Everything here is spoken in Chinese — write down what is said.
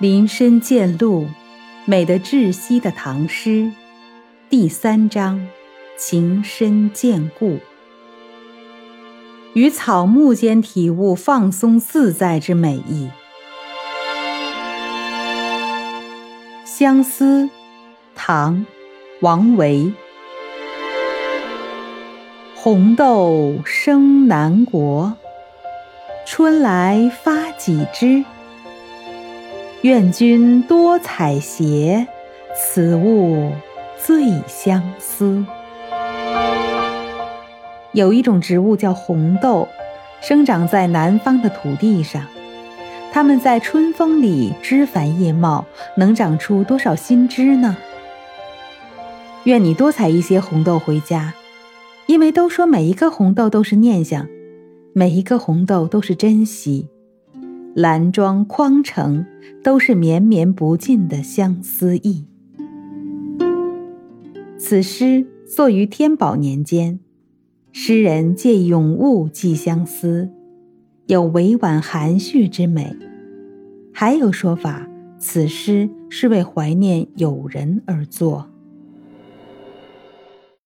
林深见鹿，美得窒息的唐诗，第三章，情深见故。于草木间体悟放松自在之美意。相思，唐，王维。红豆生南国，春来发几枝。愿君多采撷，此物最相思。有一种植物叫红豆，生长在南方的土地上。它们在春风里枝繁叶茂，能长出多少新枝呢？愿你多采一些红豆回家，因为都说每一个红豆都是念想，每一个红豆都是珍惜。兰庄匡城，都是绵绵不尽的相思意。此诗作于天宝年间，诗人借咏物寄相思，有委婉含蓄之美。还有说法，此诗是为怀念友人而作。